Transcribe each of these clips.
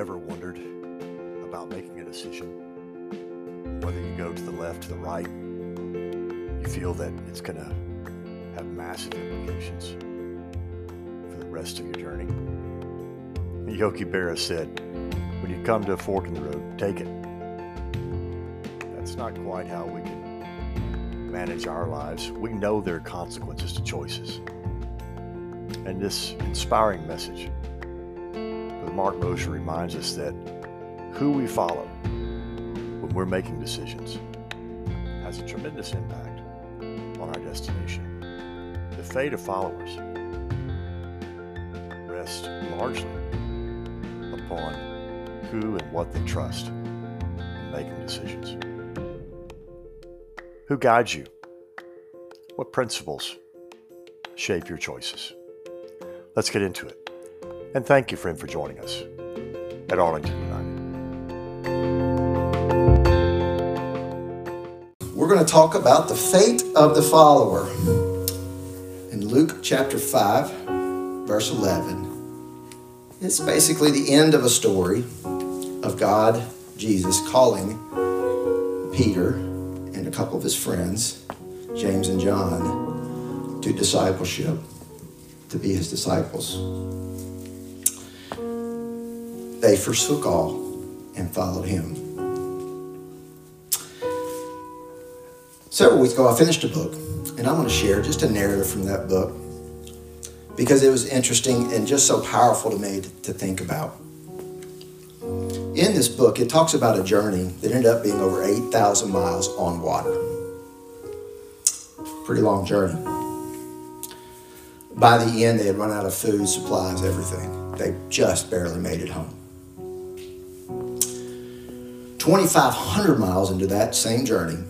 ever wondered about making a decision? Whether you go to the left, to the right, you feel that it's going to have massive implications for the rest of your journey. Yogi Berra said, when you come to a fork in the road, take it. That's not quite how we can manage our lives. We know there are consequences to choices. And this inspiring message Mark Moser reminds us that who we follow when we're making decisions has a tremendous impact on our destination. The fate of followers rests largely upon who and what they trust in making decisions. Who guides you? What principles shape your choices? Let's get into it. And thank you, friend, for joining us at Arlington United. We're going to talk about the fate of the follower. In Luke chapter 5, verse 11, it's basically the end of a story of God, Jesus, calling Peter and a couple of his friends, James and John, to discipleship, to be his disciples. They forsook all and followed him. Several weeks ago, I finished a book, and I want to share just a narrative from that book because it was interesting and just so powerful to me to think about. In this book, it talks about a journey that ended up being over 8,000 miles on water. Pretty long journey. By the end, they had run out of food, supplies, everything. They just barely made it home. 2,500 miles into that same journey,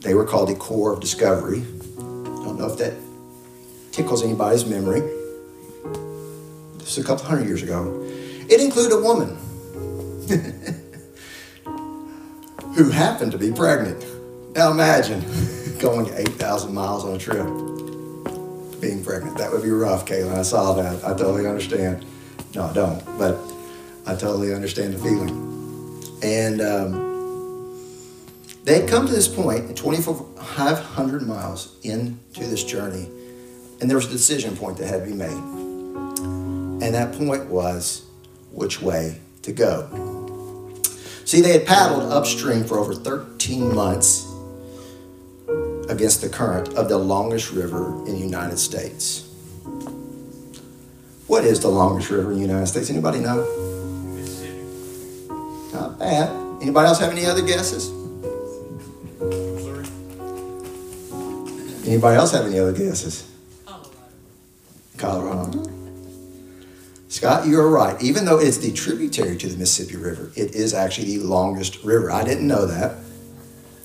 they were called the Corps of Discovery. Don't know if that tickles anybody's memory. This is a couple hundred years ago. It included a woman who happened to be pregnant. Now imagine going 8,000 miles on a trip, being pregnant. That would be rough, Kayla. I saw that. I totally understand. No, I don't, but I totally understand the feeling. And um, they had come to this point, 2,500 miles into this journey, and there was a decision point that had to be made. And that point was which way to go. See, they had paddled upstream for over 13 months against the current of the longest river in the United States. What is the longest river in the United States? Anybody know? Not bad. Anybody else have any other guesses? Anybody else have any other guesses? Colorado. Scott, you're right. Even though it's the tributary to the Mississippi River, it is actually the longest river. I didn't know that.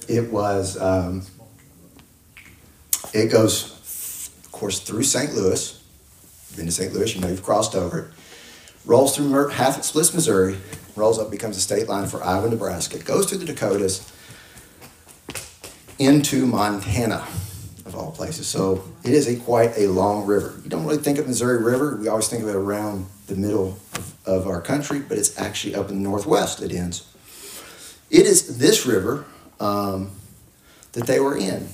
It was, um, it goes, of course, through St. Louis. Been to St. Louis, you know you've crossed over it. Rolls through half it splits Missouri, rolls up, becomes a state line for Iowa, Nebraska. Goes through the Dakotas into Montana of all places. So it is a quite a long river. You don't really think of Missouri River. We always think of it around the middle of, of our country, but it's actually up in the northwest it ends. It is this river um, that they were in.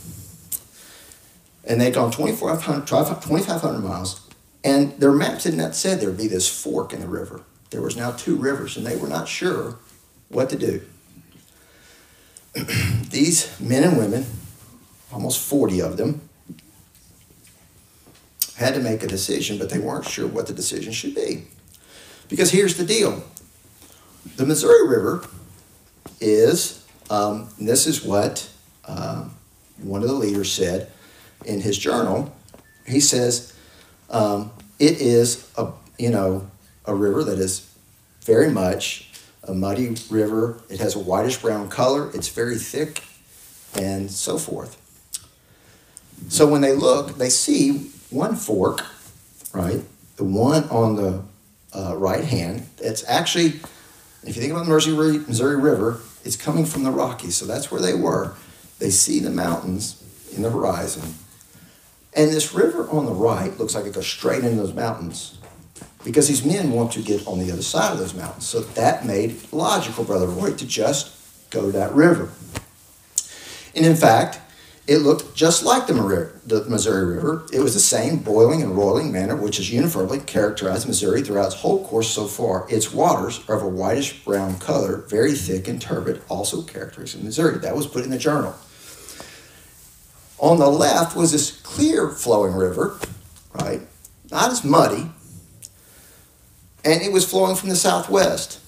And they'd gone 2,500, 2,500 miles, and their maps had not said there would be this fork in the river. There was now two rivers, and they were not sure what to do. These men and women almost 40 of them, had to make a decision, but they weren't sure what the decision should be. Because here's the deal the Missouri River is, um, this is what uh, one of the leaders said in his journal. He says, um, it is a, you know, a river that is very much a muddy river. It has a whitish brown color. It's very thick and so forth. So when they look, they see one fork, right? The one on the uh, right hand. It's actually, if you think about the Missouri, Missouri River, it's coming from the Rockies. So that's where they were. They see the mountains in the horizon. And this river on the right looks like it goes straight into those mountains. because these men want to get on the other side of those mountains. So that made logical, Brother Roy, to just go to that river. And in fact, it looked just like the, Missouri River. It was the same boiling and roiling manner which has uniformly characterized Missouri throughout its whole course so far. Its waters are of a whitish brown color, very thick and turbid, also characteristic of Missouri. That was put in the journal. On the left was this clear flowing river, right? Not as muddy. And it was flowing from the southwest.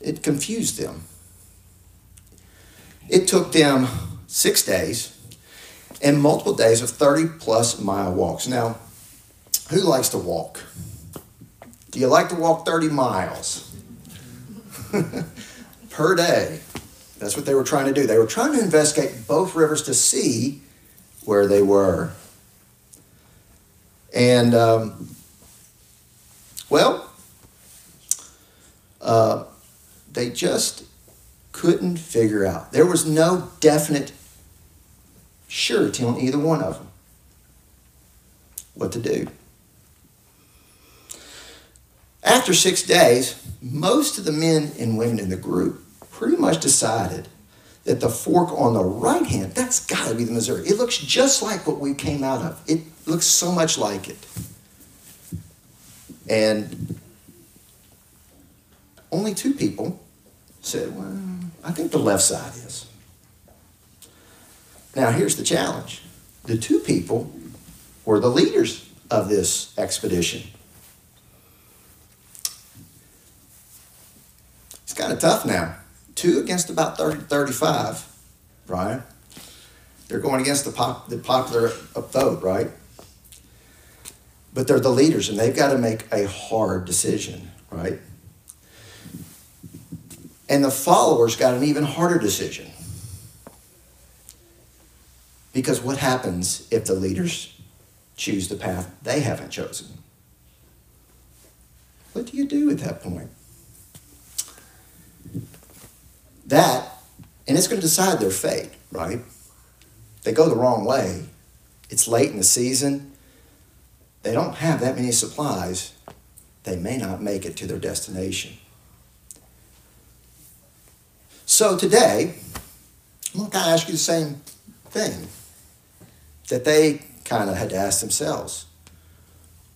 It confused them. It took them six days and multiple days of 30 plus mile walks. Now, who likes to walk? Do you like to walk 30 miles per day? That's what they were trying to do. They were trying to investigate both rivers to see where they were. And, um, well, uh, they just couldn't figure out. There was no definite surety on either one of them what to do. After six days, most of the men and women in the group pretty much decided that the fork on the right hand, that's got to be the Missouri. It looks just like what we came out of. It looks so much like it. And only two people said, well, I think the left side is. Now, here's the challenge the two people were the leaders of this expedition. It's kind of tough now. Two against about 30 35, Brian. They're going against the, pop, the popular vote, right? But they're the leaders and they've got to make a hard decision, right? And the followers got an even harder decision. Because what happens if the leaders choose the path they haven't chosen? What do you do at that point? That, and it's going to decide their fate, right? They go the wrong way. It's late in the season. They don't have that many supplies. They may not make it to their destination. So today, I'm going to kind of ask you the same thing that they kind of had to ask themselves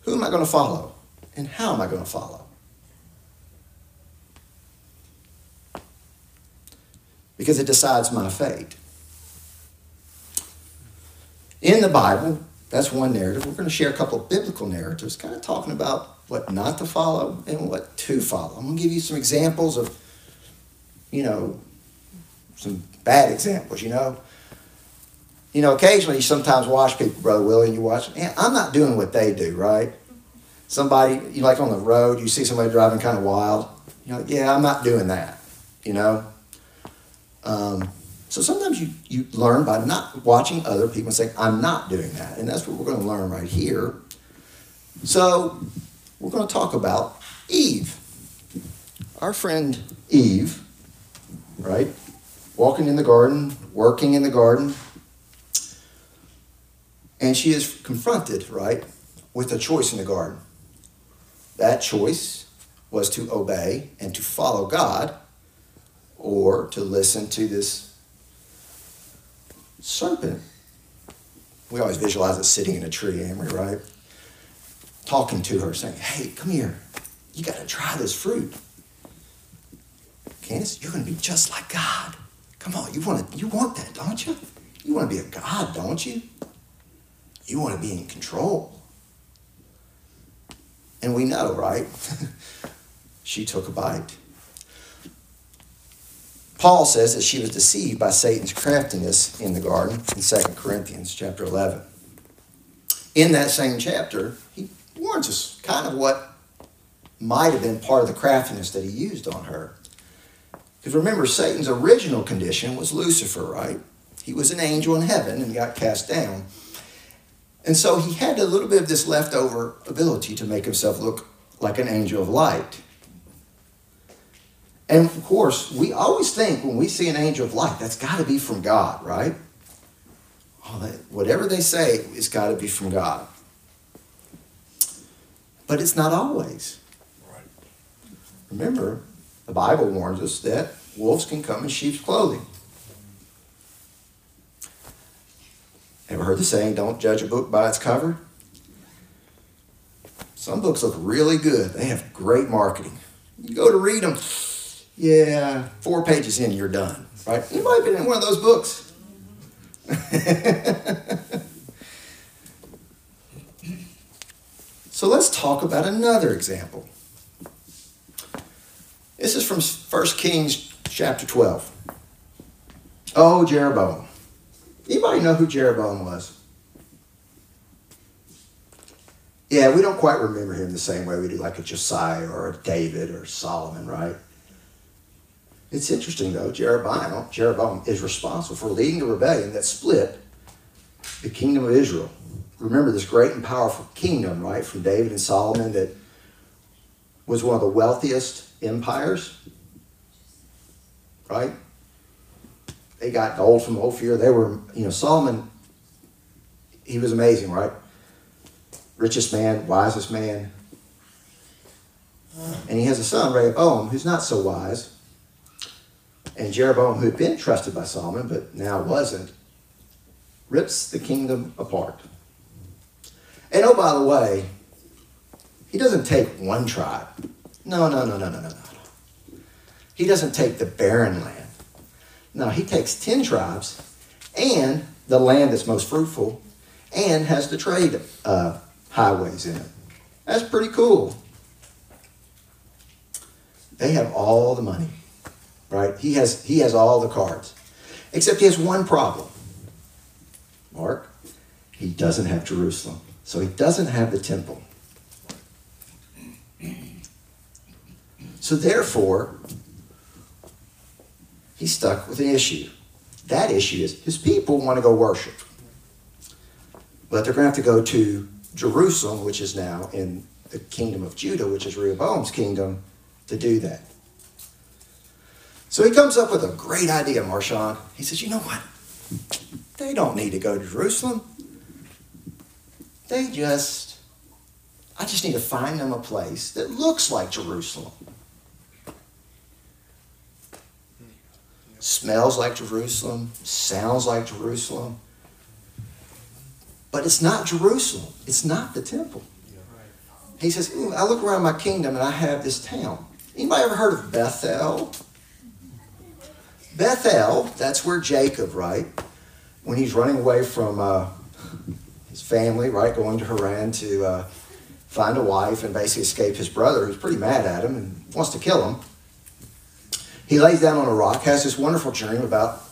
Who am I going to follow? And how am I going to follow? Because it decides my fate. In the Bible, that's one narrative. We're going to share a couple of biblical narratives, kind of talking about what not to follow and what to follow. I'm going to give you some examples of you know, some bad examples, you know. You know, occasionally you sometimes watch people, Brother Willie, and you watch, man, I'm not doing what they do, right? Somebody, you like on the road, you see somebody driving kind of wild. You know, yeah, I'm not doing that, you know. Um, so sometimes you, you learn by not watching other people and saying, I'm not doing that. And that's what we're going to learn right here. So we're going to talk about Eve. Our friend Eve right? Walking in the garden, working in the garden. And she is confronted, right, with a choice in the garden. That choice was to obey and to follow God or to listen to this serpent. We always visualize it sitting in a tree, Amory, right? Talking to her, saying, Hey, come here. You got to try this fruit. Candace, you're going to be just like God. Come on, you want to, you want that, don't you? You want to be a God, don't you? You want to be in control. And we know, right? she took a bite. Paul says that she was deceived by Satan's craftiness in the garden in 2 Corinthians chapter 11. In that same chapter, he warns us kind of what might have been part of the craftiness that he used on her. Because remember, Satan's original condition was Lucifer, right? He was an angel in heaven and got cast down. And so he had a little bit of this leftover ability to make himself look like an angel of light. And of course, we always think when we see an angel of light, that's got to be from God, right? Oh, whatever they say, it's got to be from God. but it's not always. Right. Remember, the Bible warns us that wolves can come in sheep's clothing. Ever heard the saying, don't judge a book by its cover? Some books look really good. They have great marketing. You go to read them, yeah, four pages in, you're done. Right? You might have been in one of those books. so let's talk about another example. This is from 1 Kings chapter 12. Oh, Jeroboam. Anybody know who Jeroboam was? Yeah, we don't quite remember him the same way we do like a Josiah or a David or Solomon, right? It's interesting though, Jeroboam, Jeroboam is responsible for leading a rebellion that split the kingdom of Israel. Remember this great and powerful kingdom, right, from David and Solomon that was one of the wealthiest empires, right? They got gold from Ophir. They were, you know, Solomon, he was amazing, right? Richest man, wisest man. And he has a son, Rehoboam, who's not so wise. And Jeroboam, who had been trusted by Solomon, but now wasn't, rips the kingdom apart. And oh, by the way, he doesn't take one tribe. No, no, no, no, no, no, no. He doesn't take the barren land. No, he takes 10 tribes and the land that's most fruitful and has the trade uh, highways in it. That's pretty cool. They have all the money, right? He has, he has all the cards. Except he has one problem. Mark, he doesn't have Jerusalem. So he doesn't have the temple. So therefore, he's stuck with an issue. That issue is his people want to go worship. But they're going to have to go to Jerusalem, which is now in the kingdom of Judah, which is Rehoboam's kingdom, to do that. So he comes up with a great idea, Marshawn. He says, you know what? They don't need to go to Jerusalem. They just, I just need to find them a place that looks like Jerusalem. Smells like Jerusalem, sounds like Jerusalem. But it's not Jerusalem. It's not the temple. He says, I look around my kingdom and I have this town. Anybody ever heard of Bethel? Bethel, that's where Jacob, right? When he's running away from uh, his family, right, going to Haran to uh, find a wife and basically escape his brother, who's pretty mad at him and wants to kill him. He lays down on a rock, has this wonderful dream about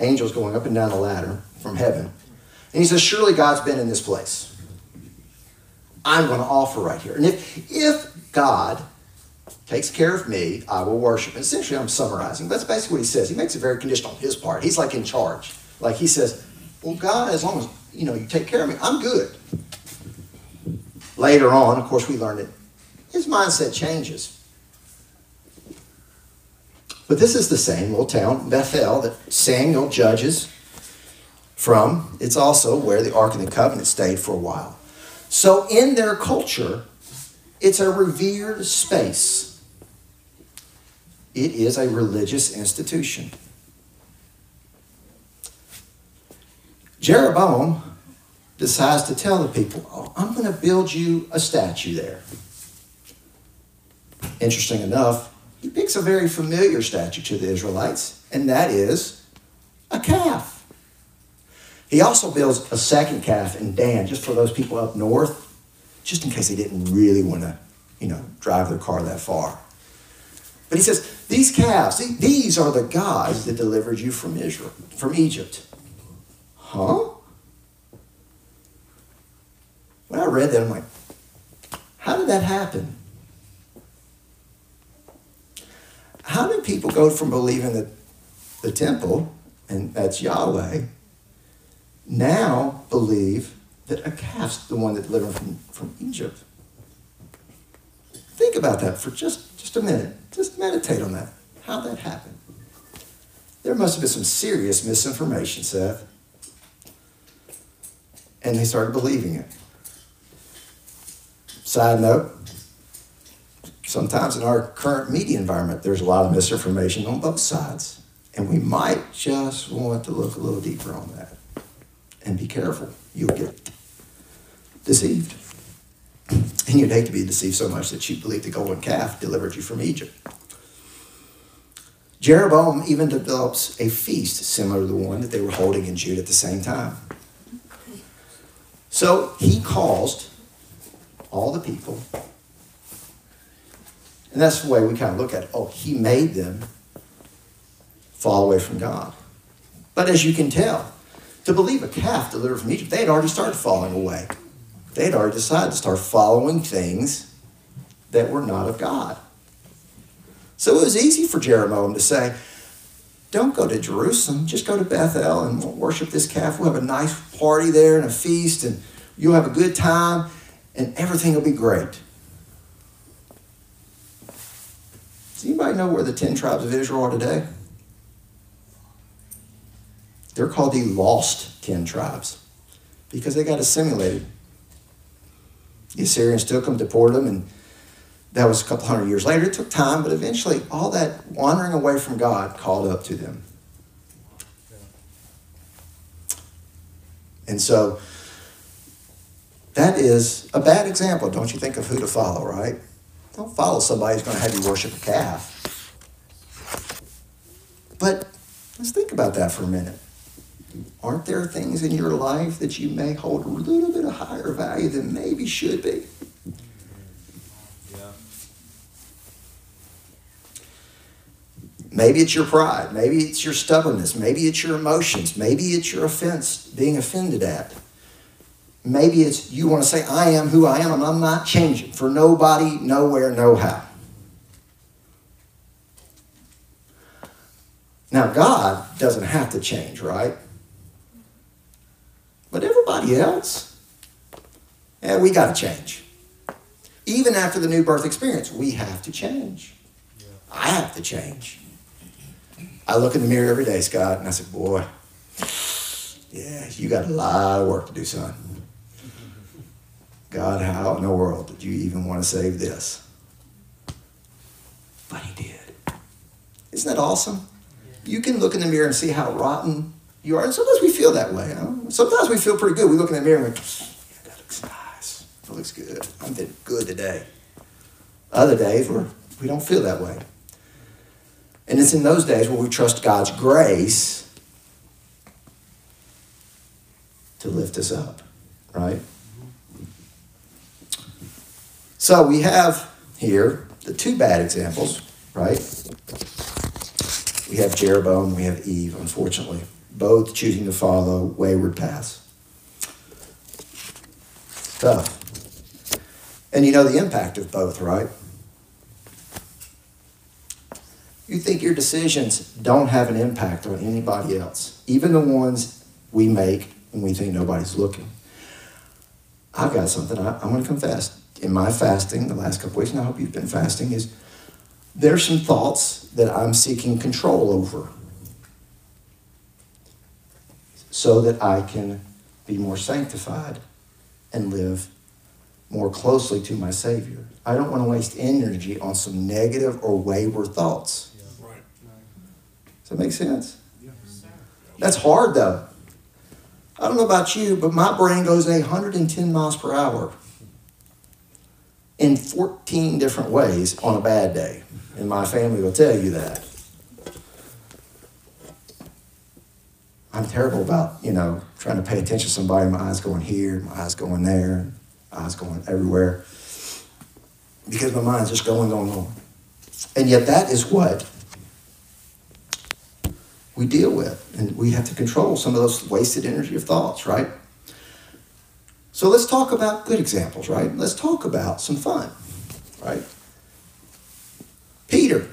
angels going up and down the ladder from heaven. And he says, Surely God's been in this place. I'm going to offer right here. And if, if God takes care of me, I will worship. Essentially, I'm summarizing. That's basically what he says. He makes it very conditional on his part. He's like in charge. Like he says, Well, God, as long as you know you take care of me, I'm good. Later on, of course, we learned it. His mindset changes. But this is the same little town, Bethel, that Samuel judges from. It's also where the Ark of the Covenant stayed for a while. So, in their culture, it's a revered space. It is a religious institution. Jeroboam decides to tell the people, oh, I'm going to build you a statue there. Interesting enough, he picks a very familiar statue to the Israelites, and that is a calf. He also builds a second calf in Dan, just for those people up north, just in case they didn't really want to, you know, drive their car that far. But he says, these calves, these are the gods that delivered you from Israel, from Egypt. Huh? When I read that, I'm like, how did that happen? How do people go from believing that the temple, and that's Yahweh, now believe that a calf's the one that delivered from, from Egypt? Think about that for just, just a minute. Just meditate on that. How that happened. There must have been some serious misinformation, Seth. And they started believing it. Side note, sometimes in our current media environment, there's a lot of misinformation on both sides. And we might just want to look a little deeper on that. And be careful. You'll get deceived. And you'd hate to be deceived so much that you believe the golden calf delivered you from Egypt. Jeroboam even develops a feast similar to the one that they were holding in Jude at the same time. So he caused all the people, and that's the way we kind of look at it. Oh, he made them fall away from God. But as you can tell, to believe a calf delivered from Egypt, they had already started falling away. They had already decided to start following things that were not of God. So it was easy for Jeroboam to say, don't go to Jerusalem, just go to Bethel and worship this calf. We'll have a nice party there and a feast, and you'll have a good time, and everything will be great. Does anybody know where the 10 tribes of Israel are today? They're called the lost 10 tribes because they got assimilated. The Assyrians took them, deported them, and that was a couple hundred years later. It took time, but eventually all that wandering away from God called up to them. And so that is a bad example, don't you think, of who to follow, right? Don't follow somebody who's going to have you worship a calf. But let's think about that for a minute. Aren't there things in your life that you may hold a little bit of higher value than maybe should be? Maybe it's your pride. Maybe it's your stubbornness. Maybe it's your emotions. Maybe it's your offense, being offended at. Maybe it's you want to say, I am who I am and I'm not changing for nobody, nowhere, no how. Now, God doesn't have to change, right? But everybody else, yeah, we got to change. Even after the new birth experience, we have to change. I have to change. I look in the mirror every day, Scott, and I said, boy, yeah, you got a lot of work to do, son. God, how in the world did you even want to save this? But he did. Isn't that awesome? You can look in the mirror and see how rotten you are. And sometimes we feel that way. Sometimes we feel pretty good. We look in the mirror and we're yeah, that looks nice. That looks good. I'm doing good today. Other days where we don't feel that way. And it's in those days where we trust God's grace to lift us up, right? So we have here the two bad examples, right? We have Jeroboam, we have Eve, unfortunately, both choosing to follow wayward paths. Tough. And you know the impact of both, right? you think your decisions don't have an impact on anybody else, even the ones we make when we think nobody's looking. I've got something I, I want to confess. In my fasting, the last couple weeks, and I hope you've been fasting, is there's some thoughts that I'm seeking control over so that I can be more sanctified and live more closely to my Savior. I don't want to waste energy on some negative or wayward thoughts. Does that make sense? That's hard though. I don't know about you, but my brain goes 110 miles per hour in 14 different ways on a bad day. And my family will tell you that. I'm terrible about, you know, trying to pay attention to somebody, my eyes going here, my eyes going there, my eyes going everywhere. Because my mind's just going, going, going. And yet that is what we deal with. And we have to control some of those wasted energy of thoughts, right? So let's talk about good examples, right? Let's talk about some fun, right? Peter,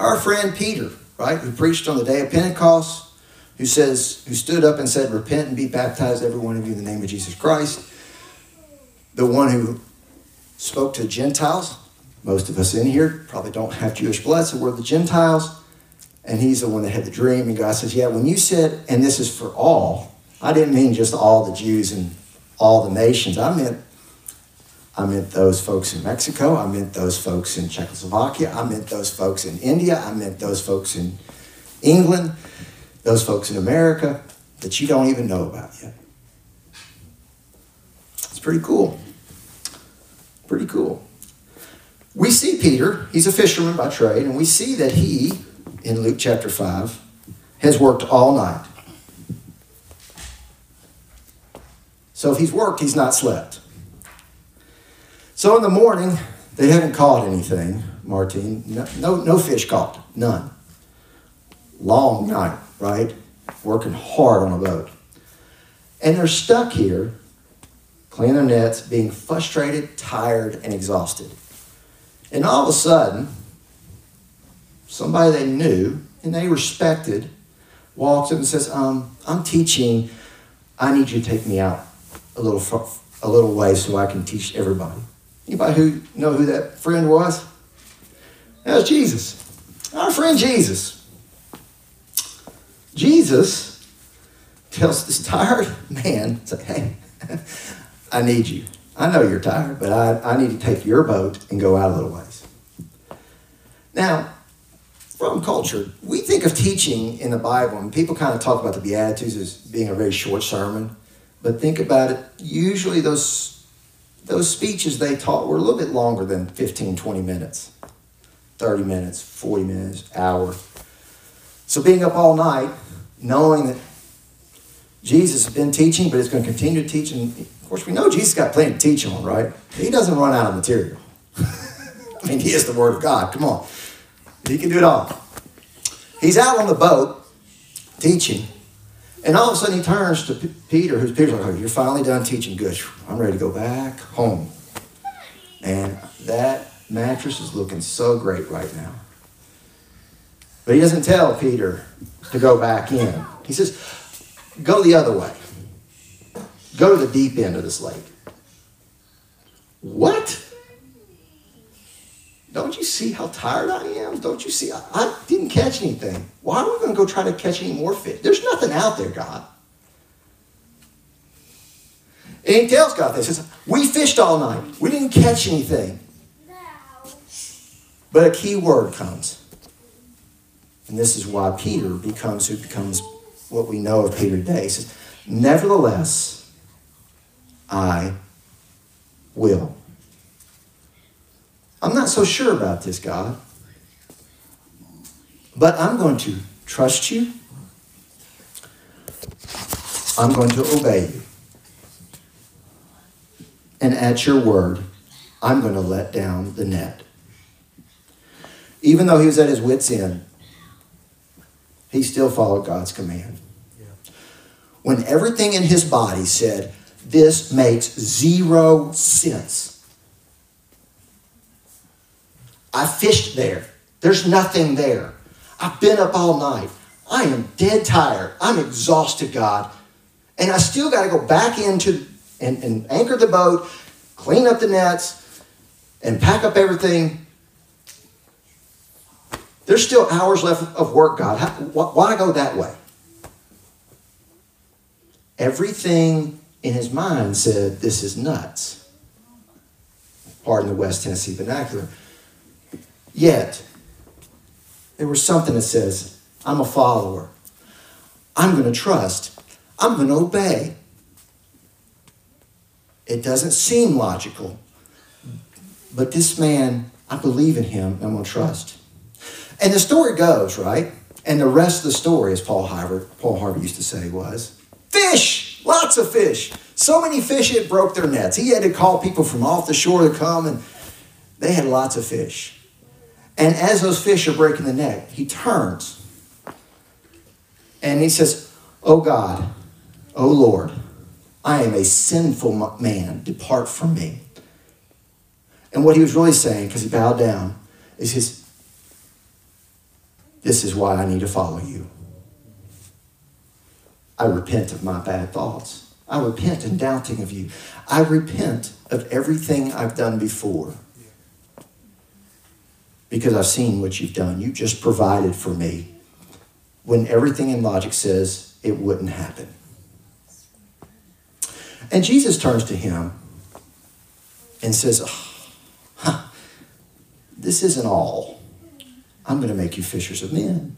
our friend Peter, right, who preached on the day of Pentecost, who says, who stood up and said, Repent and be baptized, every one of you, in the name of Jesus Christ. The one who spoke to Gentiles. Most of us in here probably don't have Jewish blood, so we're the Gentiles and he's the one that had the dream. And God says, Yeah, when you said, and this is for all, I didn't mean just all the Jews and all the nations. I meant, I meant those folks in Mexico. I meant those folks in Czechoslovakia. I meant those folks in India. I meant those folks in England, those folks in America that you don't even know about yet. It's pretty cool. Pretty cool. We see Peter, he's a fisherman by trade, and we see that he, in Luke chapter 5, has worked all night. So if he's worked, he's not slept. So in the morning, they haven't caught anything, Martine. No, no, no fish caught, none. Long night, right? Working hard on a boat. And they're stuck here, cleaning their nets, being frustrated, tired, and exhausted. And all of a sudden, somebody they knew and they respected walks up and says, um, I'm teaching. I need you to take me out a little, a little way so I can teach everybody. Anybody who know who that friend was? That was Jesus. Our friend Jesus. Jesus tells this tired man, say, hey, I need you. I know you're tired, but I, I need to take your boat and go out a little ways. Now, from culture, we think of teaching in the Bible, and people kind of talk about the Beatitudes as being a very short sermon. But think about it, usually those those speeches they taught were a little bit longer than 15, 20 minutes, 30 minutes, 40 minutes, hour. So being up all night, knowing that Jesus has been teaching, but is going to continue to teach, and of course we know Jesus got plenty to teach on, right? He doesn't run out of material. I mean, he is the Word of God. Come on, he can do it all. He's out on the boat teaching, and all of a sudden he turns to P- Peter, who's Peter's like, oh, you're finally done teaching. Good. I'm ready to go back home. And that mattress is looking so great right now. But he doesn't tell Peter to go back in. He says, go the other way. Go to the deep end of this lake. What? Don't you see how tired I am? Don't you see? I, I didn't catch anything. Why are we going to go try to catch any more fish? There's nothing out there, God. And he tells God this. He says, We fished all night. We didn't catch anything. But a key word comes. And this is why Peter becomes who becomes what we know of Peter today. He says, Nevertheless, I will. I'm not so sure about this, God. But I'm going to trust you. I'm going to obey you. And at your word, I'm going to let down the net. Even though he was at his wits' end, he still followed God's command. When everything in his body said, This makes zero sense I fished there. There's nothing there. I've been up all night. I am dead tired. I'm exhausted, God. And I still got to go back into and, and anchor the boat, clean up the nets, and pack up everything. There's still hours left of work, God. Why go that way? Everything in his mind said, This is nuts. Pardon the West Tennessee vernacular. Yet, there was something that says, I'm a follower. I'm going to trust. I'm going to obey. It doesn't seem logical, but this man, I believe in him. I'm going to trust. And the story goes, right? And the rest of the story, as Paul Harvey, Paul Harvey used to say, was fish, lots of fish. So many fish it broke their nets. He had to call people from off the shore to come, and they had lots of fish. And as those fish are breaking the net, he turns and he says, Oh God, oh Lord, I am a sinful man. Depart from me. And what he was really saying, because he bowed down, is his, this is why I need to follow you. I repent of my bad thoughts. I repent in doubting of you. I repent of everything I've done before because I've seen what you've done. You just provided for me when everything in logic says it wouldn't happen. And Jesus turns to him and says, oh, huh, This isn't all. I'm going to make you fishers of men.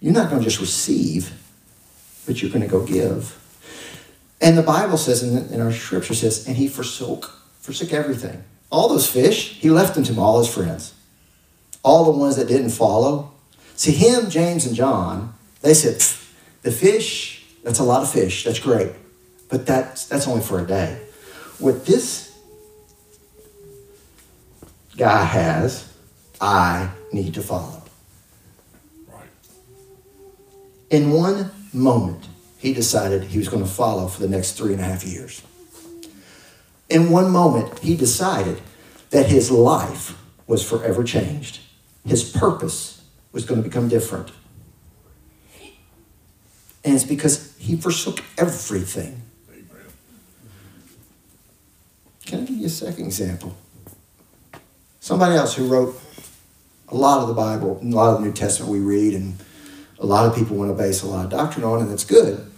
You're not going to just receive, but you're going to go give. And the Bible says, and our scripture says, and he forsook, forsook everything. All those fish, he left them to all his friends. All the ones that didn't follow. See, him, James, and John, they said, the fish, that's a lot of fish. That's great. But that's, that's only for a day. What this guy has, I need to follow. Right. In one moment, he decided he was going to follow for the next three and a half years. In one moment, he decided that his life was forever changed. His purpose was going to become different. And it's because he forsook everything. Can I give you a second example? Somebody else who wrote a lot of the Bible, a lot of the New Testament we read, and a lot of people want to base a lot of doctrine on, and that's good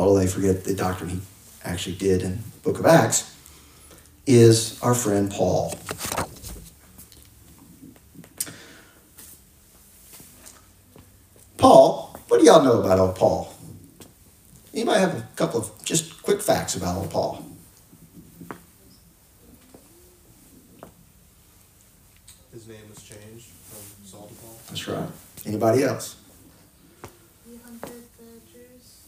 although they forget the doctrine he actually did in the book of Acts, is our friend Paul. Paul, what do y'all know about old Paul? Anybody have a couple of just quick facts about old Paul? His name was changed from Saul to Paul. That's right. Anybody else? He hunted the Jews?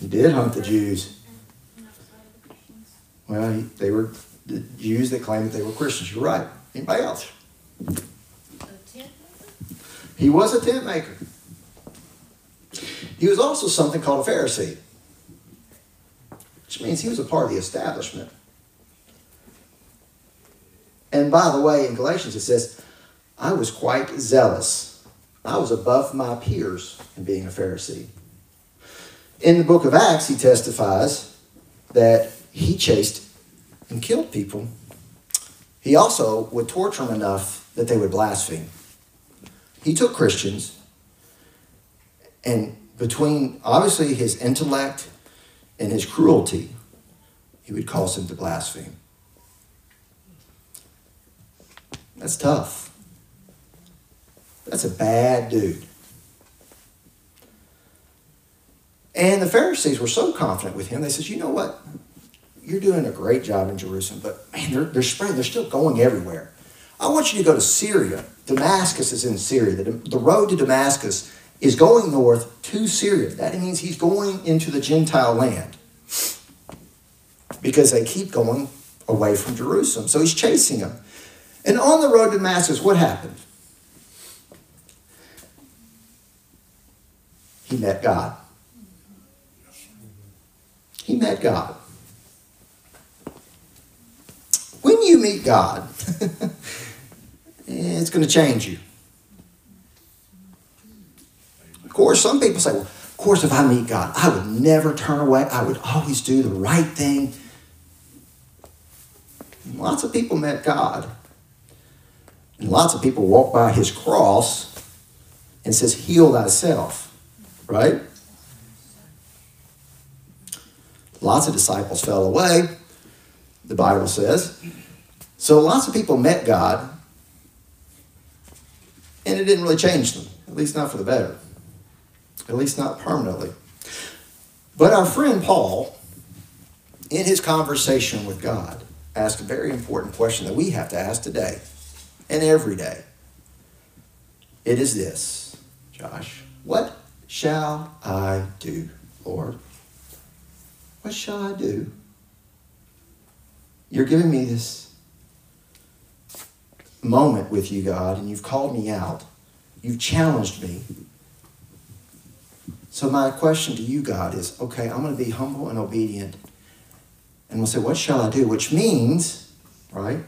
He did hunt the Jews. Well, he, they were the Jews that claimed that they were Christians. You're right. Anybody else? He was a tent maker. He was also something called a Pharisee, which means he was a part of the establishment. And by the way, in Galatians it says, I was quite zealous. I was above my peers in being a Pharisee. In the book of Acts, he testifies that he chased and killed people. He also would torture them enough that they would blaspheme. He took Christians, and between obviously his intellect and his cruelty, he would cause them to blaspheme. That's tough. That's a bad dude. And the Pharisees were so confident with him, they said, you know what? You're doing a great job in Jerusalem, but man, they're, they're spreading, they're still going everywhere. I want you to go to Syria. Damascus is in Syria. The, the road to Damascus is going north to Syria. That means he's going into the Gentile land because they keep going away from Jerusalem. So he's chasing them. And on the road to Damascus, what happened? He met God. He met God. When you meet God, eh, it's going to change you. Of course, some people say, well, of course, if I meet God, I would never turn away. I would always do the right thing. Lots of people met God. And lots of people walk by his cross and says, heal thyself. Right? Lots of disciples fell away, the Bible says. So lots of people met God, and it didn't really change them, at least not for the better, at least not permanently. But our friend Paul, in his conversation with God, asked a very important question that we have to ask today and every day. It is this, Josh What shall I do, Lord? What shall I do? You're giving me this moment with you, God, and you've called me out. You've challenged me. So, my question to you, God, is okay, I'm going to be humble and obedient. And we'll say, What shall I do? Which means, right,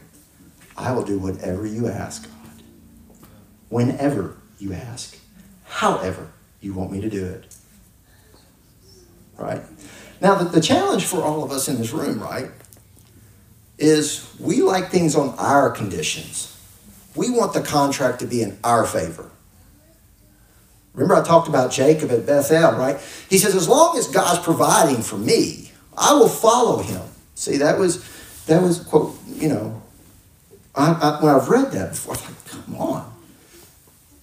I will do whatever you ask, God. Whenever you ask, however you want me to do it. Right? Now, the, the challenge for all of us in this room, right, is we like things on our conditions. We want the contract to be in our favor. Remember, I talked about Jacob at Bethel, right? He says, as long as God's providing for me, I will follow him. See, that was that was quote. You know, I, I, when I've read that before, I'm like, come on.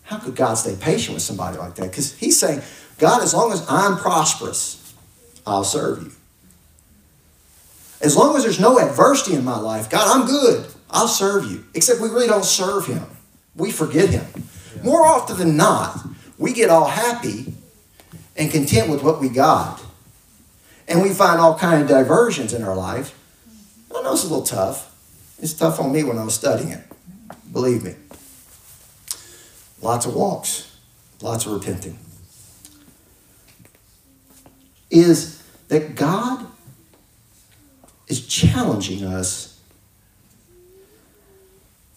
How could God stay patient with somebody like that? Because He's saying, God, as long as I'm prosperous, I'll serve you. As long as there's no adversity in my life, God, I'm good. I'll serve you. Except we really don't serve Him. We forget Him. More often than not, we get all happy and content with what we got. And we find all kind of diversions in our life. I know it's a little tough. It's tough on me when I was studying it. Believe me. Lots of walks, lots of repenting. Is that God is challenging us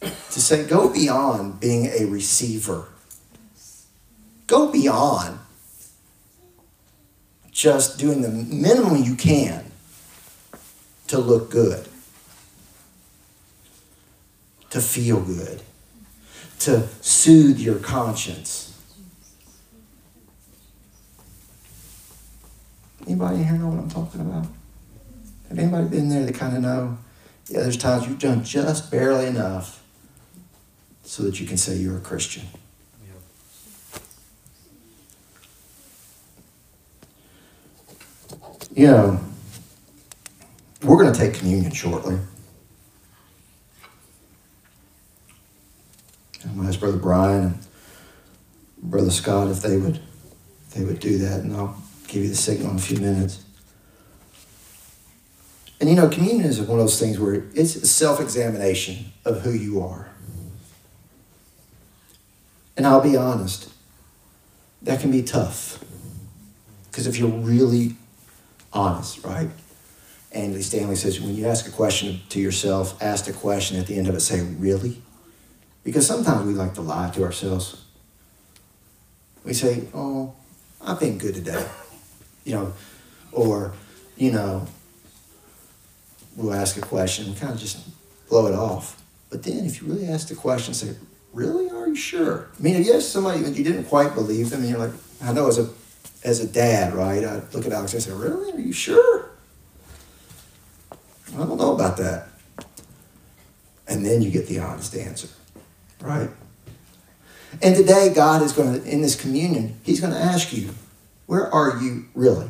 to say, go beyond being a receiver. Go beyond just doing the minimum you can to look good, to feel good, to soothe your conscience. Anybody here know what I'm talking about? Have anybody been there that kind of know? Yeah, there's times you've done just barely enough so that you can say you're a Christian. You know, we're going to take communion shortly. I'm going to ask Brother Brian and Brother Scott if they would, they would do that, and I'll give you the signal in a few minutes. And you know, communion is one of those things where it's a self examination of who you are. And I'll be honest, that can be tough. Because if you're really honest, right? Andy Stanley says when you ask a question to yourself, ask the question at the end of it, say, really? Because sometimes we like to lie to ourselves. We say, oh, I've been good today. You know, or, you know, we'll ask a question and kind of just blow it off. But then if you really ask the question, say, really? Are you sure? I mean, ask somebody you didn't quite believe them, and you're like, I know as a as a dad, right? I look at Alex and I say, really? Are you sure? I don't know about that. And then you get the honest answer, right? And today, God is going to, in this communion, He's going to ask you, where are you really?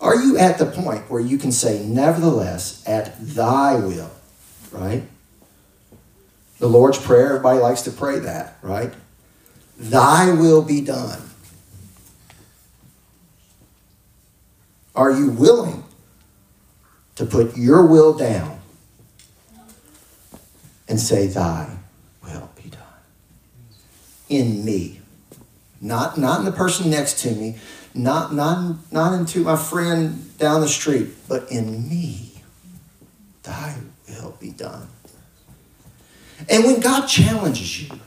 Are you at the point where you can say, nevertheless, at thy will, right? The Lord's Prayer, everybody likes to pray that, right? Thy will be done. Are you willing to put your will down and say, Thy will be done? In me. Not, not in the person next to me, not, not, not into my friend down the street, but in me. Thy will be done. And when God challenges you,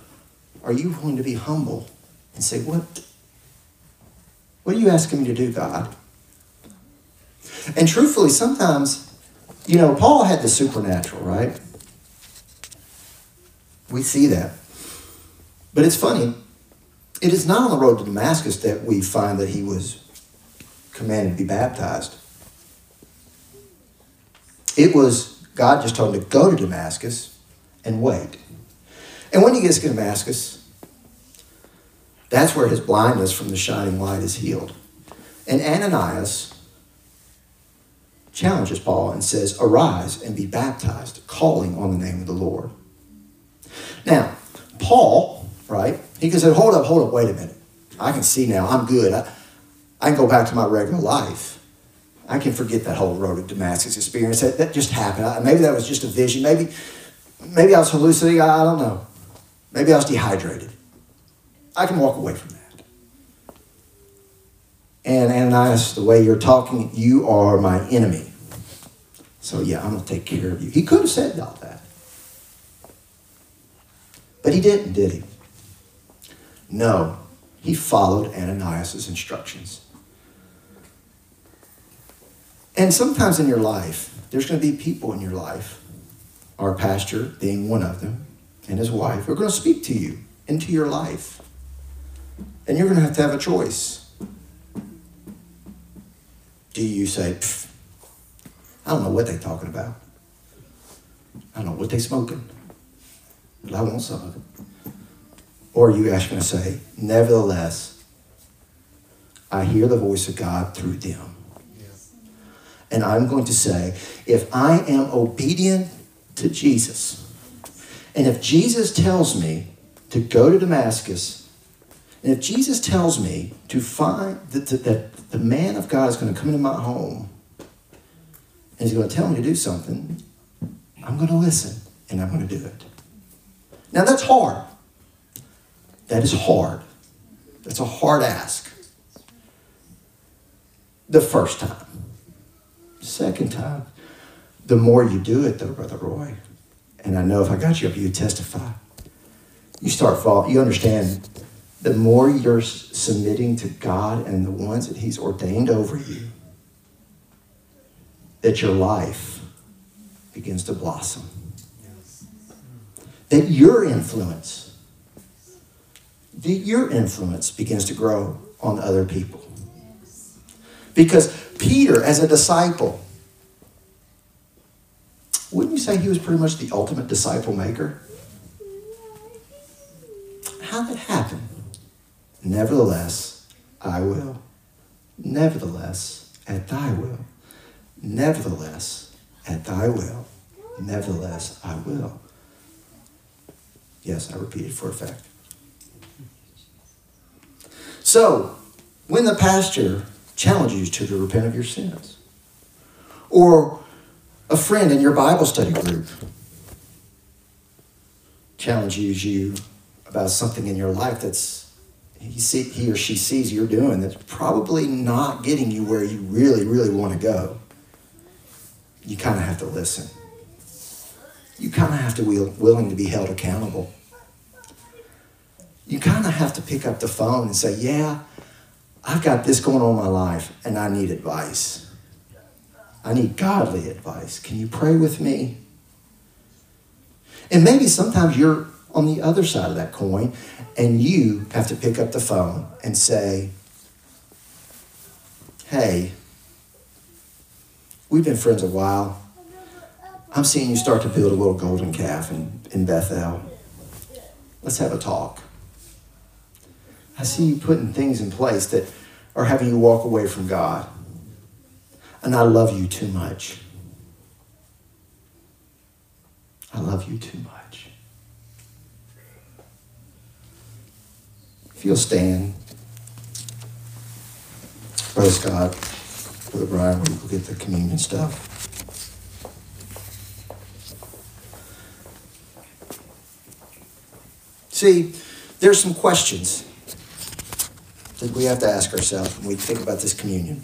are you willing to be humble and say, What, what are you asking me to do, God? And truthfully, sometimes, you know, Paul had the supernatural, right? We see that. But it's funny, it is not on the road to Damascus that we find that he was commanded to be baptized. It was God just told him to go to Damascus and wait. And when he gets to Damascus, that's where his blindness from the shining light is healed. And Ananias challenges Paul and says, Arise and be baptized, calling on the name of the Lord. Now, Paul, right, he can say, Hold up, hold up, wait a minute. I can see now, I'm good. I, I can go back to my regular life. I can forget that whole road to Damascus experience. That, that just happened. Maybe that was just a vision. Maybe, maybe I was hallucinating. I don't know. Maybe I was dehydrated. I can walk away from that. And Ananias, the way you're talking, you are my enemy. So yeah, I'm going to take care of you. He could have said all that. But he didn't, did he? No. He followed Ananias' instructions. And sometimes in your life, there's going to be people in your life, our pastor being one of them, and his wife, who are going to speak to you into your life. And you're going to have to have a choice. do you say, I don't know what they're talking about. I don't know what they're smoking, I want some of it. Or you actually going to say, nevertheless, I hear the voice of God through them. And I'm going to say, if I am obedient to Jesus, and if Jesus tells me to go to Damascus, and if Jesus tells me to find that, that, that the man of God is going to come into my home and he's going to tell me to do something, I'm going to listen and I'm going to do it. Now that's hard. That is hard. That's a hard ask. The first time. Second time. The more you do it, though, Brother Roy, and I know if I got you up, you testify. You start fall. You understand. The more you're submitting to God and the ones that He's ordained over you, that your life begins to blossom. That your influence, that your influence begins to grow on other people. Because Peter, as a disciple, wouldn't you say he was pretty much the ultimate disciple maker? How did it happen? Nevertheless, I will. Nevertheless, at thy will. Nevertheless, at thy will. Nevertheless, I will. Yes, I repeated for effect. So, when the pastor challenges you to repent of your sins, or a friend in your Bible study group challenges you about something in your life that's he, see, he or she sees you're doing that's probably not getting you where you really, really want to go, you kind of have to listen. You kind of have to be willing to be held accountable. You kind of have to pick up the phone and say, Yeah, I've got this going on in my life and I need advice. I need godly advice. Can you pray with me? And maybe sometimes you're on the other side of that coin and you have to pick up the phone and say, Hey, we've been friends a while. I'm seeing you start to build a little golden calf in, in Bethel. Let's have a talk. I see you putting things in place that are having you walk away from God and I love you too much. I love you too much. If you'll stand, praise God. Brother Brian, we'll get the communion stuff. See, there's some questions that we have to ask ourselves when we think about this communion.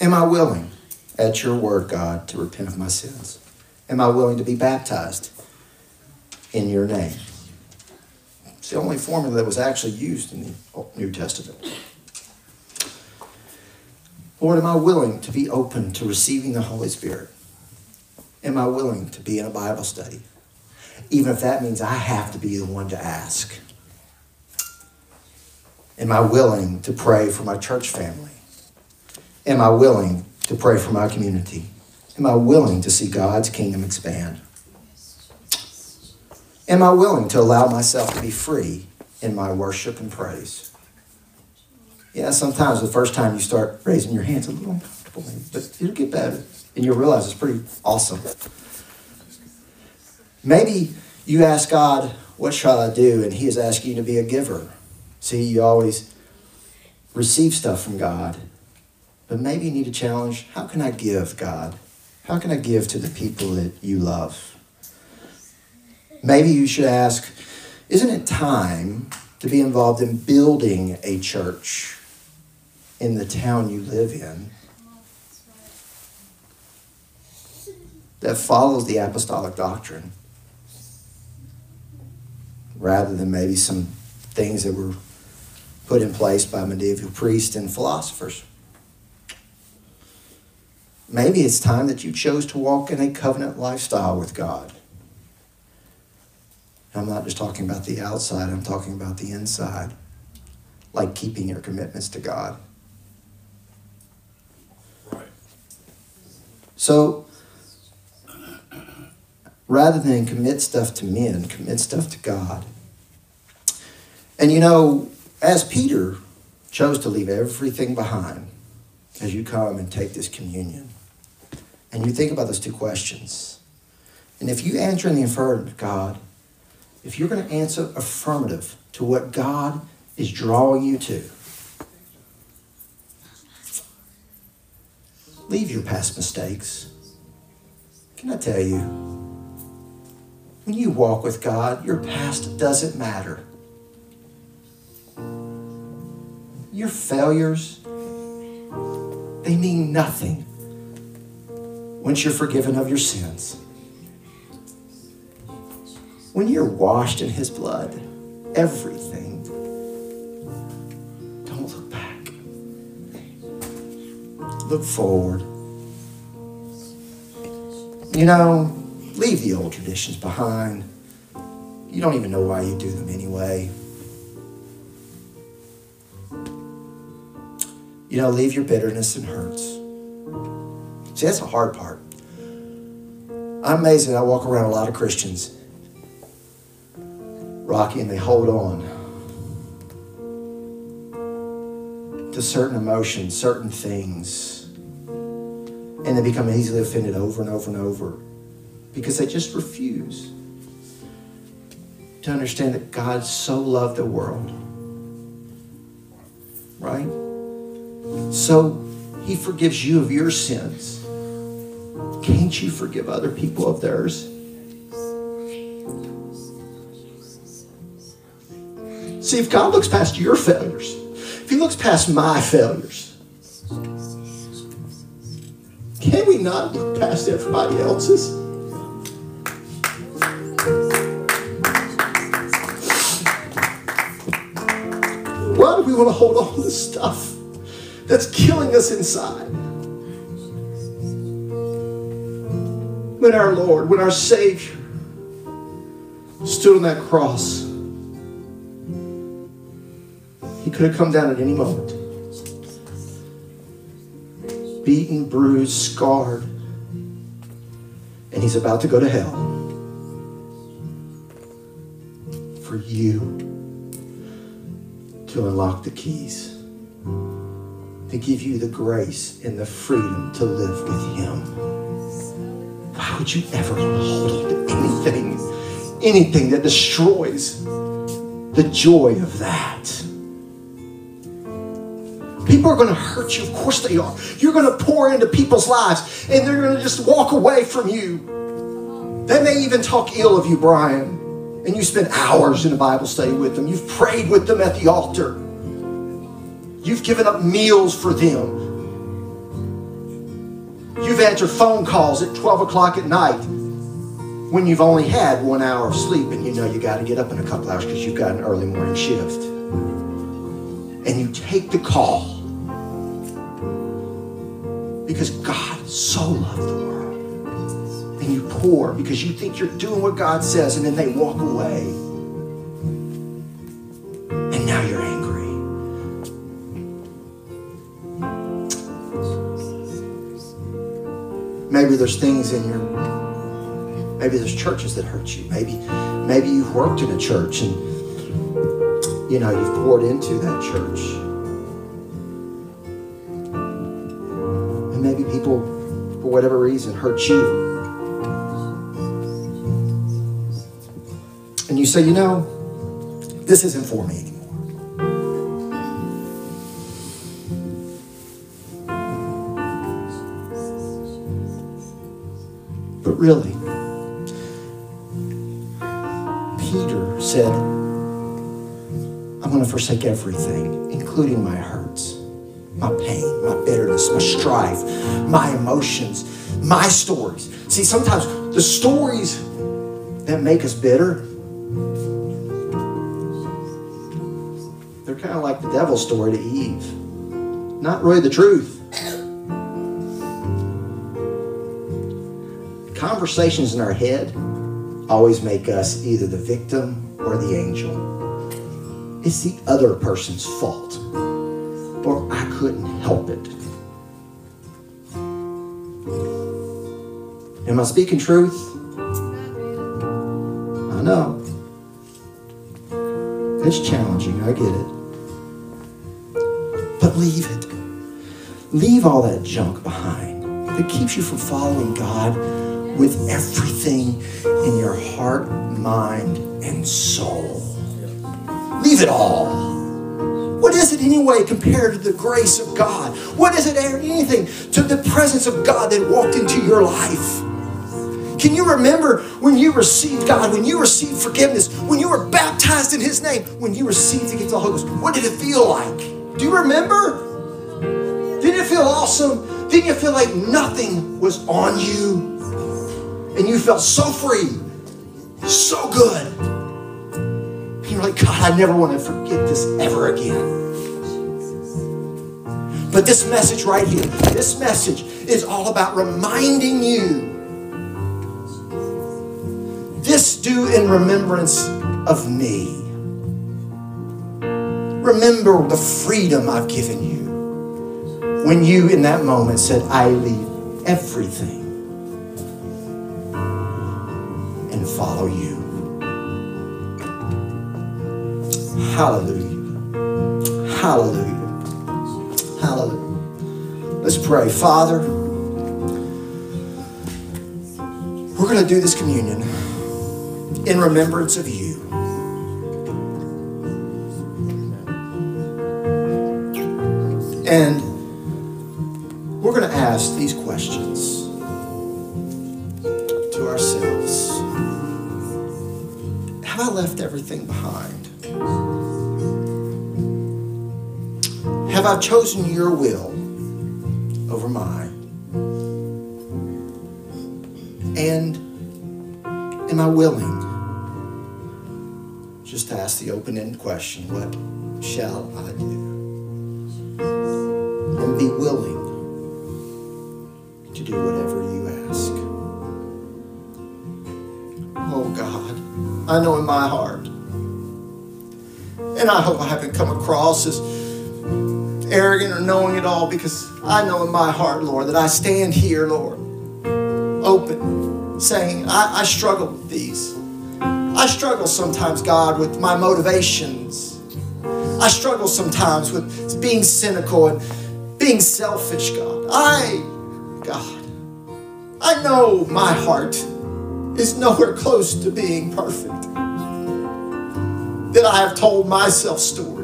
Am I willing, at your word, God, to repent of my sins? Am I willing to be baptized in your name? It's the only formula that was actually used in the New Testament. Lord, am I willing to be open to receiving the Holy Spirit? Am I willing to be in a Bible study? Even if that means I have to be the one to ask. Am I willing to pray for my church family? Am I willing to pray for my community? Am I willing to see God's kingdom expand? Am I willing to allow myself to be free in my worship and praise? Yeah, sometimes the first time you start raising your hands, a little uncomfortable, but it'll get better. And you'll realize it's pretty awesome. Maybe you ask God, What shall I do? And He is asking you to be a giver. See, you always receive stuff from God but maybe you need a challenge. How can I give, God? How can I give to the people that you love? Maybe you should ask, isn't it time to be involved in building a church in the town you live in that follows the apostolic doctrine rather than maybe some things that were put in place by medieval priests and philosophers. Maybe it's time that you chose to walk in a covenant lifestyle with God. I'm not just talking about the outside, I'm talking about the inside, like keeping your commitments to God. Right. So, rather than commit stuff to men, commit stuff to God. And you know, as Peter chose to leave everything behind as you come and take this communion, and you think about those two questions, and if you answer in the affirmative, God, if you're going to answer affirmative to what God is drawing you to, leave your past mistakes. Can I tell you? When you walk with God, your past doesn't matter. Your failures, they mean nothing once you're forgiven of your sins. When you're washed in His blood, everything, don't look back. Look forward. You know, Leave the old traditions behind. You don't even know why you do them anyway. You know, leave your bitterness and hurts. See, that's the hard part. I'm amazed that I walk around a lot of Christians, Rocky, and they hold on to certain emotions, certain things, and they become easily offended over and over and over because they just refuse to understand that God so loved the world. So he forgives you of your sins. Can't you forgive other people of theirs? See, if God looks past your failures, if he looks past my failures, can we not look past everybody else's? Why do we want to hold on to stuff that's killing us inside. When our Lord, when our Savior stood on that cross, he could have come down at any moment. Beaten, bruised, scarred, and he's about to go to hell for you to unlock the keys, to give you the grace and the freedom to live with Him. Why would you ever hold on to anything, anything that destroys the joy of that? People are going to hurt you. Of course they are. You're going to pour into people's lives and they're going to just walk away from you. They may even talk ill of you, Brian and you spend hours in a Bible study with them. You've prayed with them at the altar. You've given up meals for them. You've answered phone calls at 12 o'clock at night when you've only had one hour of sleep and you know you got to get up in a couple hours because you've got an early morning shift. And you take the call because God so loved the world and you pour because you think you're doing what God says, and then they walk away. Maybe there's things in your maybe there's churches that hurt you. Maybe maybe you've worked in a church and you know you've poured into that church. And maybe people for whatever reason hurt you and you say, you know, this isn't for me really, Peter said, I'm going to forsake everything, including my hurts, my pain, my bitterness, my strife, my emotions, my stories. See, sometimes the stories that make us bitter they're kind of like the devil's story to Eve. Not really the truth. Conversations in our head always make us either the victim or the angel. It's the other person's fault, or I couldn't help it. Am I speaking truth? I know. It's challenging, I get it. But leave it. Leave all that junk behind that keeps you from following God with everything in your heart, mind, and soul. Leave it all. What is it anyway compared to the grace of God? What is it anything to the presence of God that walked into your life? Can you remember when you received God, when you received forgiveness, when you were baptized in His name, when you received the gift of the Holy Ghost? What did it feel like? Do you remember? Didn't it feel awesome? Didn't you feel like nothing was on you? And you felt so free, so good. And you're like, God, I never want to forget this ever again. But this message right here, this message is all about reminding you this do in remembrance of me. Remember the freedom I've given you when you, in that moment, said, I leave everything and follow you. Hallelujah. Hallelujah. Hallelujah. Let's pray. Father, we're going to do this communion in remembrance of you. And we're going to ask these questions everything behind? Have I chosen your will over mine? And am I willing just to ask the open ended question what shall I do? Across as arrogant or knowing it all because I know in my heart, Lord, that I stand here, Lord, open, saying, I, I struggle with these. I struggle sometimes, God, with my motivations. I struggle sometimes with being cynical and being selfish, God. I, God, I know my heart is nowhere close to being perfect. That I have told myself stories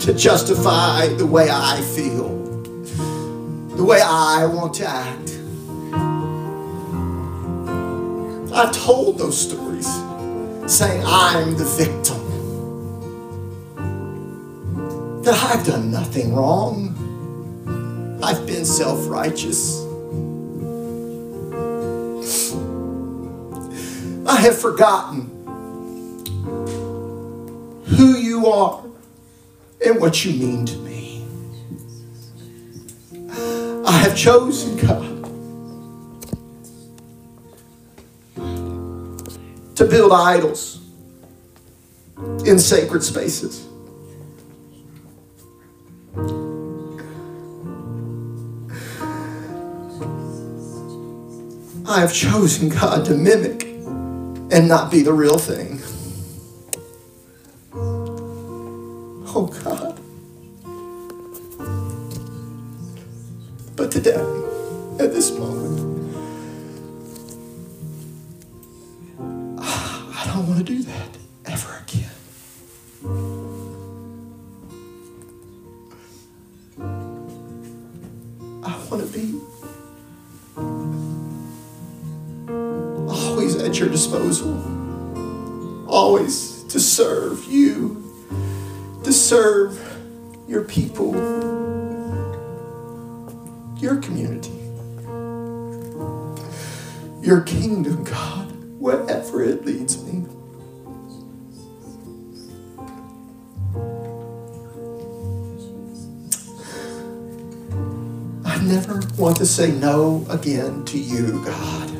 to justify the way I feel, the way I want to act. I've told those stories saying I'm the victim. That I've done nothing wrong. I've been self righteous. I have forgotten who you are and what you mean to me. I have chosen, God, to build idols in sacred spaces. I have chosen, God, to mimic and not be the real thing. Oh, God. But today, at this moment, I don't want to do that ever again. I want to be always at your disposal, always to serve you, serve your people, your community, your kingdom, God, wherever it leads me. I never want to say no again to you, God.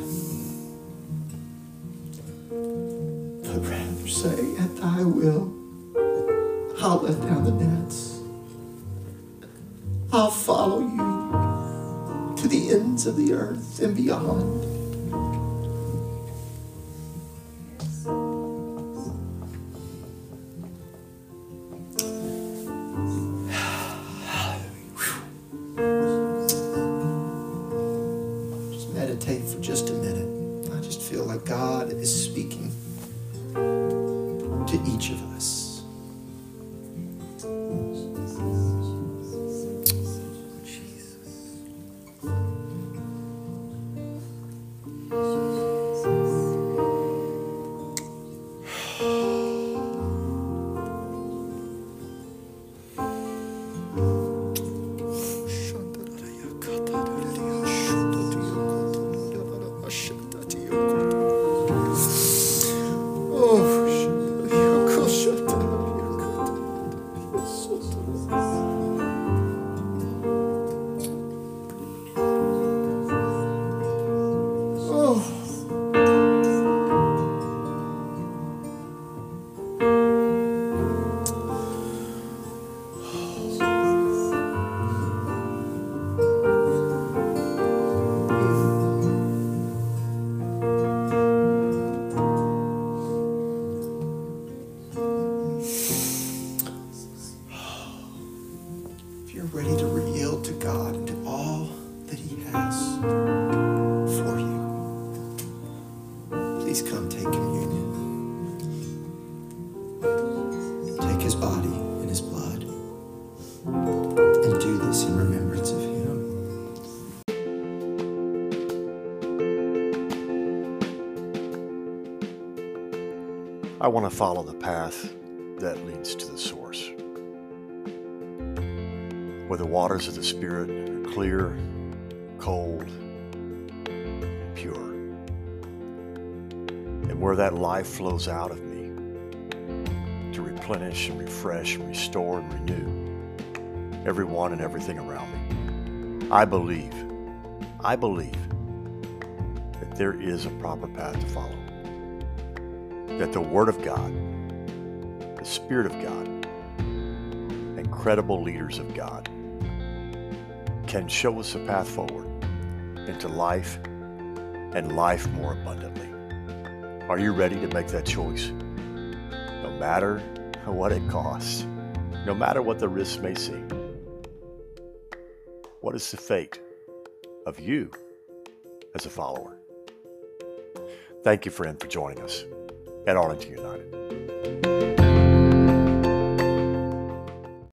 I want to follow the path that leads to the source. Where the waters of the Spirit are clear, cold, pure. And where that life flows out of me to replenish and refresh and restore and renew everyone and everything around me. I believe, I believe that there is a proper path to follow that the Word of God, the Spirit of God, and credible leaders of God can show us a path forward into life and life more abundantly. Are you ready to make that choice? No matter what it costs, no matter what the risks may seem. What is the fate of you as a follower? Thank you, friend, for joining us at Arlington United.